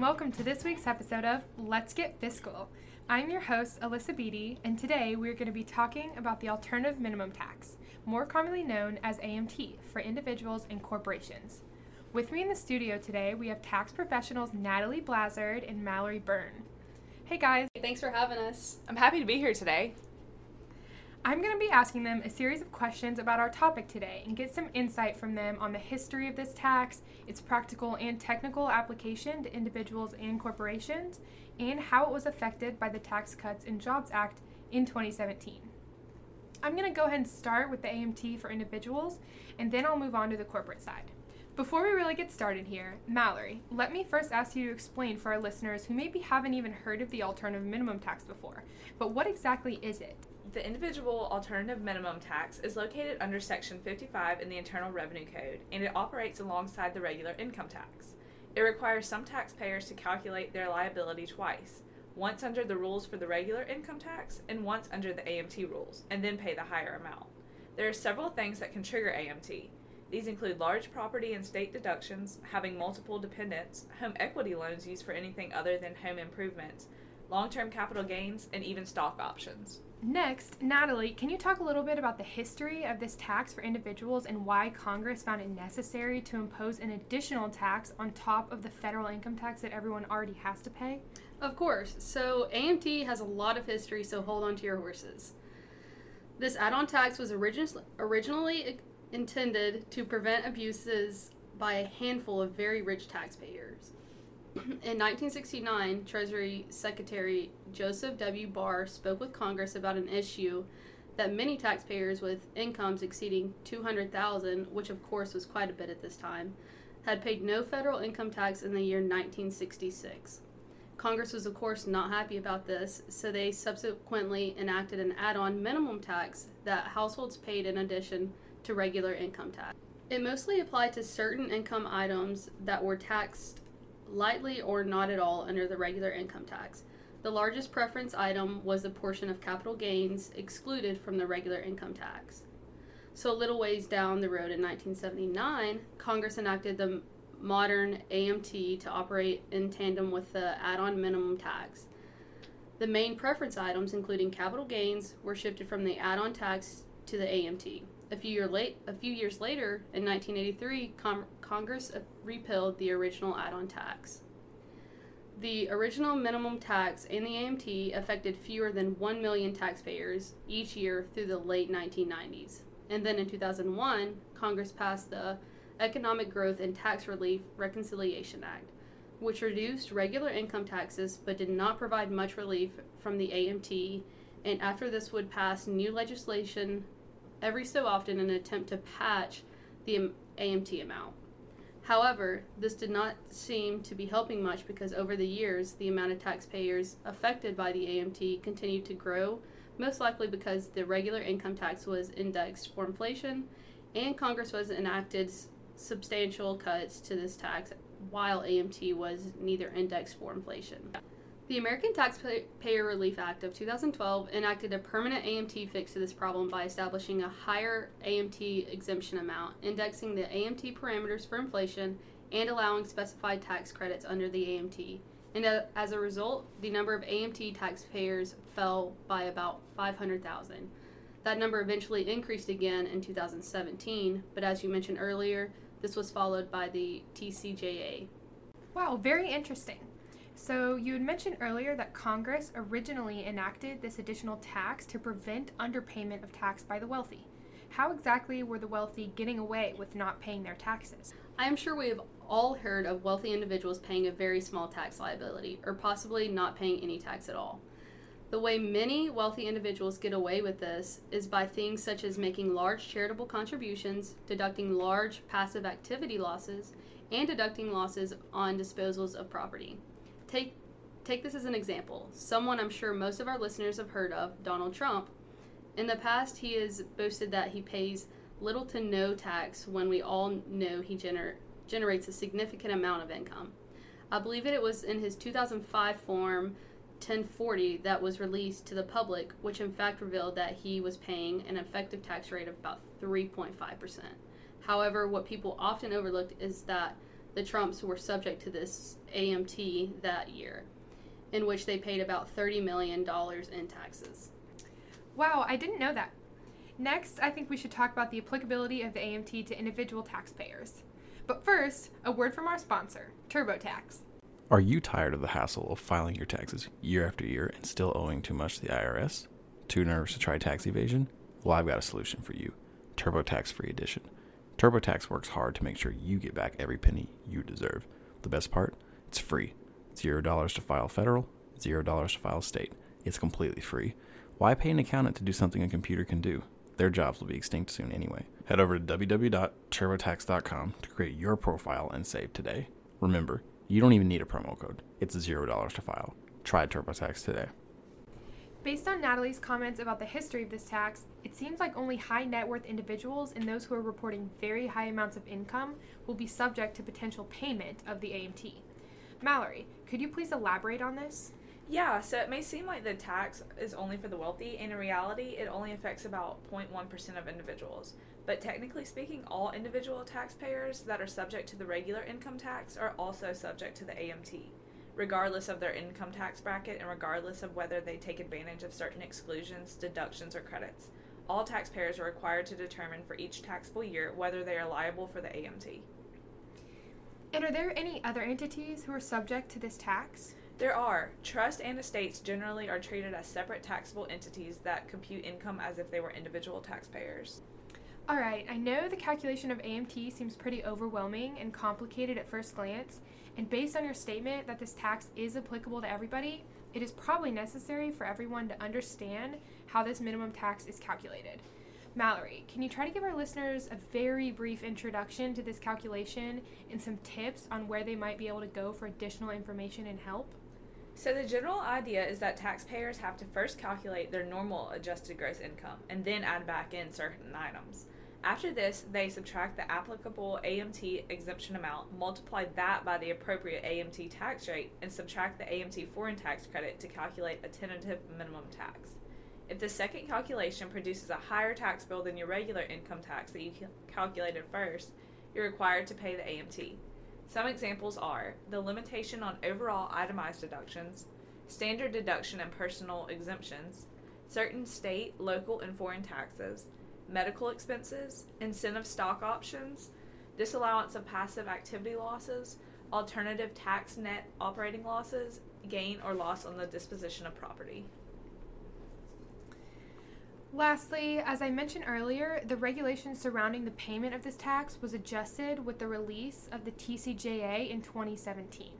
and welcome to this week's episode of Let's Get Fiscal. I'm your host, Alissa Beatty, and today we're going to be talking about the alternative minimum tax, more commonly known as AMT, for individuals and corporations. With me in the studio today, we have tax professionals Natalie Blazard and Mallory Byrne. Hey guys. Thanks for having us. I'm happy to be here today. I'm going to be asking them a series of questions about our topic today and get some insight from them on the history of this tax, its practical and technical application to individuals and corporations, and how it was affected by the Tax Cuts and Jobs Act in 2017. I'm going to go ahead and start with the AMT for individuals, and then I'll move on to the corporate side. Before we really get started here, Mallory, let me first ask you to explain for our listeners who maybe haven't even heard of the alternative minimum tax before. But what exactly is it? The individual alternative minimum tax is located under Section 55 in the Internal Revenue Code, and it operates alongside the regular income tax. It requires some taxpayers to calculate their liability twice once under the rules for the regular income tax and once under the AMT rules, and then pay the higher amount. There are several things that can trigger AMT. These include large property and state deductions, having multiple dependents, home equity loans used for anything other than home improvements, long term capital gains, and even stock options. Next, Natalie, can you talk a little bit about the history of this tax for individuals and why Congress found it necessary to impose an additional tax on top of the federal income tax that everyone already has to pay? Of course. So, AMT has a lot of history, so hold on to your horses. This add on tax was origin- originally intended to prevent abuses by a handful of very rich taxpayers. In 1969, Treasury Secretary Joseph W. Barr spoke with Congress about an issue that many taxpayers with incomes exceeding 200,000, which of course was quite a bit at this time, had paid no federal income tax in the year 1966. Congress was of course not happy about this, so they subsequently enacted an add-on minimum tax that households paid in addition to regular income tax. It mostly applied to certain income items that were taxed lightly or not at all under the regular income tax. The largest preference item was the portion of capital gains excluded from the regular income tax. So, a little ways down the road in 1979, Congress enacted the modern AMT to operate in tandem with the add on minimum tax. The main preference items, including capital gains, were shifted from the add on tax to the AMT. A few, year late, a few years later, in 1983, Com- Congress repealed the original add on tax. The original minimum tax and the AMT affected fewer than 1 million taxpayers each year through the late 1990s. And then in 2001, Congress passed the Economic Growth and Tax Relief Reconciliation Act, which reduced regular income taxes but did not provide much relief from the AMT. And after this would pass new legislation every so often in an attempt to patch the AMT amount. However, this did not seem to be helping much because over the years, the amount of taxpayers affected by the AMT continued to grow, most likely because the regular income tax was indexed for inflation and Congress was enacted substantial cuts to this tax while AMT was neither indexed for inflation. The American Taxpayer Relief Act of 2012 enacted a permanent AMT fix to this problem by establishing a higher AMT exemption amount, indexing the AMT parameters for inflation, and allowing specified tax credits under the AMT. And uh, as a result, the number of AMT taxpayers fell by about 500,000. That number eventually increased again in 2017, but as you mentioned earlier, this was followed by the TCJA. Wow, very interesting. So, you had mentioned earlier that Congress originally enacted this additional tax to prevent underpayment of tax by the wealthy. How exactly were the wealthy getting away with not paying their taxes? I am sure we have all heard of wealthy individuals paying a very small tax liability, or possibly not paying any tax at all. The way many wealthy individuals get away with this is by things such as making large charitable contributions, deducting large passive activity losses, and deducting losses on disposals of property. Take take this as an example. Someone I'm sure most of our listeners have heard of, Donald Trump. In the past, he has boasted that he pays little to no tax when we all know he gener- generates a significant amount of income. I believe that it was in his 2005 form 1040 that was released to the public, which in fact revealed that he was paying an effective tax rate of about 3.5%. However, what people often overlooked is that the Trumps were subject to this AMT that year, in which they paid about $30 million in taxes. Wow, I didn't know that. Next, I think we should talk about the applicability of the AMT to individual taxpayers. But first, a word from our sponsor, TurboTax. Are you tired of the hassle of filing your taxes year after year and still owing too much to the IRS? Too nervous to try tax evasion? Well, I've got a solution for you TurboTax Free Edition. TurboTax works hard to make sure you get back every penny you deserve. The best part? It's free. $0 to file federal, $0 to file state. It's completely free. Why pay an accountant to do something a computer can do? Their jobs will be extinct soon anyway. Head over to www.turbotax.com to create your profile and save today. Remember, you don't even need a promo code. It's $0 to file. Try TurboTax today. Based on Natalie's comments about the history of this tax, it seems like only high net worth individuals and those who are reporting very high amounts of income will be subject to potential payment of the AMT. Mallory, could you please elaborate on this? Yeah, so it may seem like the tax is only for the wealthy, and in reality, it only affects about 0.1% of individuals. But technically speaking, all individual taxpayers that are subject to the regular income tax are also subject to the AMT, regardless of their income tax bracket and regardless of whether they take advantage of certain exclusions, deductions, or credits. All taxpayers are required to determine for each taxable year whether they are liable for the AMT. And are there any other entities who are subject to this tax? There are. Trust and estates generally are treated as separate taxable entities that compute income as if they were individual taxpayers. All right, I know the calculation of AMT seems pretty overwhelming and complicated at first glance, and based on your statement that this tax is applicable to everybody, it is probably necessary for everyone to understand how this minimum tax is calculated. Mallory, can you try to give our listeners a very brief introduction to this calculation and some tips on where they might be able to go for additional information and help? So, the general idea is that taxpayers have to first calculate their normal adjusted gross income and then add back in certain items. After this, they subtract the applicable AMT exemption amount, multiply that by the appropriate AMT tax rate, and subtract the AMT foreign tax credit to calculate a tentative minimum tax. If the second calculation produces a higher tax bill than your regular income tax that you calculated first, you're required to pay the AMT. Some examples are the limitation on overall itemized deductions, standard deduction and personal exemptions, certain state, local, and foreign taxes, medical expenses, incentive stock options, disallowance of passive activity losses, alternative tax net operating losses, gain or loss on the disposition of property. Lastly, as I mentioned earlier, the regulation surrounding the payment of this tax was adjusted with the release of the TCJA in 2017.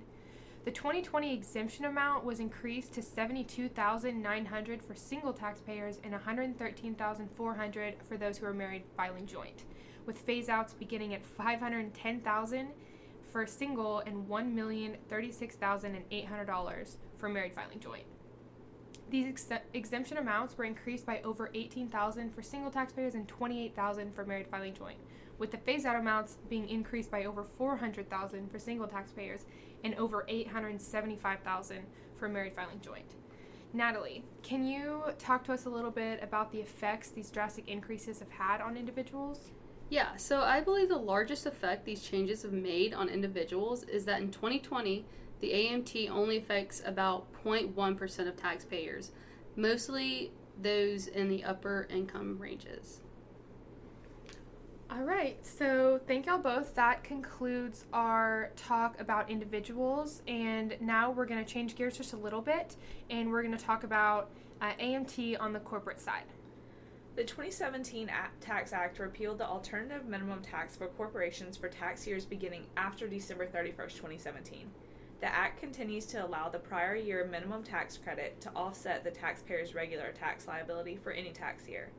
The 2020 exemption amount was increased to 72,900 for single taxpayers and 113,400 for those who are married filing joint, with phase outs beginning at 510,000 for single and $1,036,800 for married filing joint. These ex- exemption amounts were increased by over 18,000 for single taxpayers and 28,000 for married filing joint, with the phase-out amounts being increased by over 400,000 for single taxpayers and over 875,000 for married filing joint. Natalie, can you talk to us a little bit about the effects these drastic increases have had on individuals? Yeah, so I believe the largest effect these changes have made on individuals is that in 2020, the AMT only affects about 0.1% of taxpayers, mostly those in the upper income ranges. All right, so thank y'all both. That concludes our talk about individuals, and now we're going to change gears just a little bit, and we're going to talk about uh, AMT on the corporate side. The 2017 Tax Act repealed the alternative minimum tax for corporations for tax years beginning after December 31st, 2017. The Act continues to allow the prior year minimum tax credit to offset the taxpayer's regular tax liability for any tax year.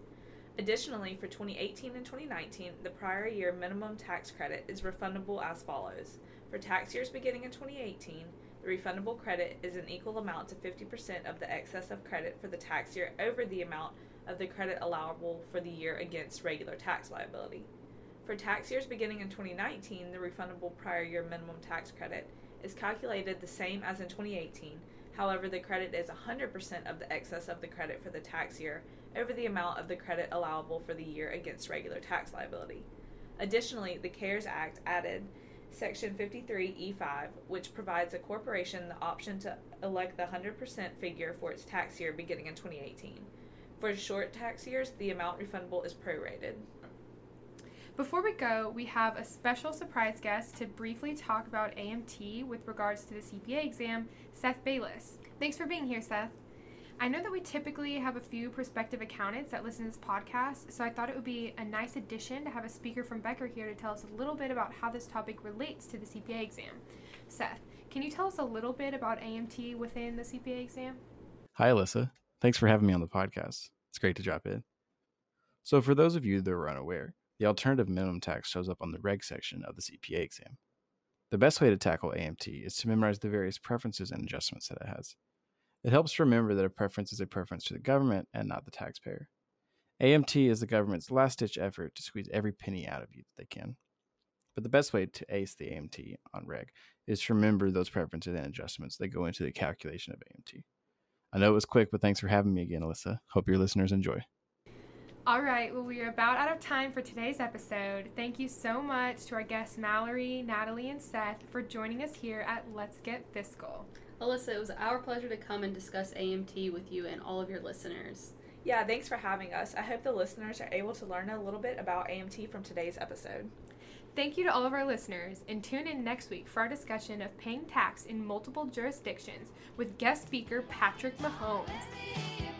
Additionally, for 2018 and 2019, the prior year minimum tax credit is refundable as follows. For tax years beginning in 2018, the refundable credit is an equal amount to 50% of the excess of credit for the tax year over the amount of the credit allowable for the year against regular tax liability. For tax years beginning in 2019, the refundable prior year minimum tax credit is calculated the same as in 2018. However, the credit is 100% of the excess of the credit for the tax year over the amount of the credit allowable for the year against regular tax liability. Additionally, the CARES Act added Section 53E5, which provides a corporation the option to elect the 100% figure for its tax year beginning in 2018. For short tax years, the amount refundable is prorated. Before we go, we have a special surprise guest to briefly talk about AMT with regards to the CPA exam, Seth Bayless. Thanks for being here, Seth. I know that we typically have a few prospective accountants that listen to this podcast, so I thought it would be a nice addition to have a speaker from Becker here to tell us a little bit about how this topic relates to the CPA exam. Seth, can you tell us a little bit about AMT within the CPA exam? Hi, Alissa. Thanks for having me on the podcast. It's great to drop in. So, for those of you that are unaware, the alternative minimum tax shows up on the reg section of the CPA exam. The best way to tackle AMT is to memorize the various preferences and adjustments that it has. It helps to remember that a preference is a preference to the government and not the taxpayer. AMT is the government's last ditch effort to squeeze every penny out of you that they can. But the best way to ace the AMT on reg is to remember those preferences and adjustments that go into the calculation of AMT. I know it was quick, but thanks for having me again, Alissa. Hope your listeners enjoy. All right, well, we are about out of time for today's episode. Thank you so much to our guests, Mallory, Natalie, and Seth, for joining us here at Let's Get Fiscal. Alissa, it was our pleasure to come and discuss AMT with you and all of your listeners. Yeah, thanks for having us. I hope the listeners are able to learn a little bit about AMT from today's episode. Thank you to all of our listeners, and tune in next week for our discussion of paying tax in multiple jurisdictions with guest speaker Patrick Mahomes.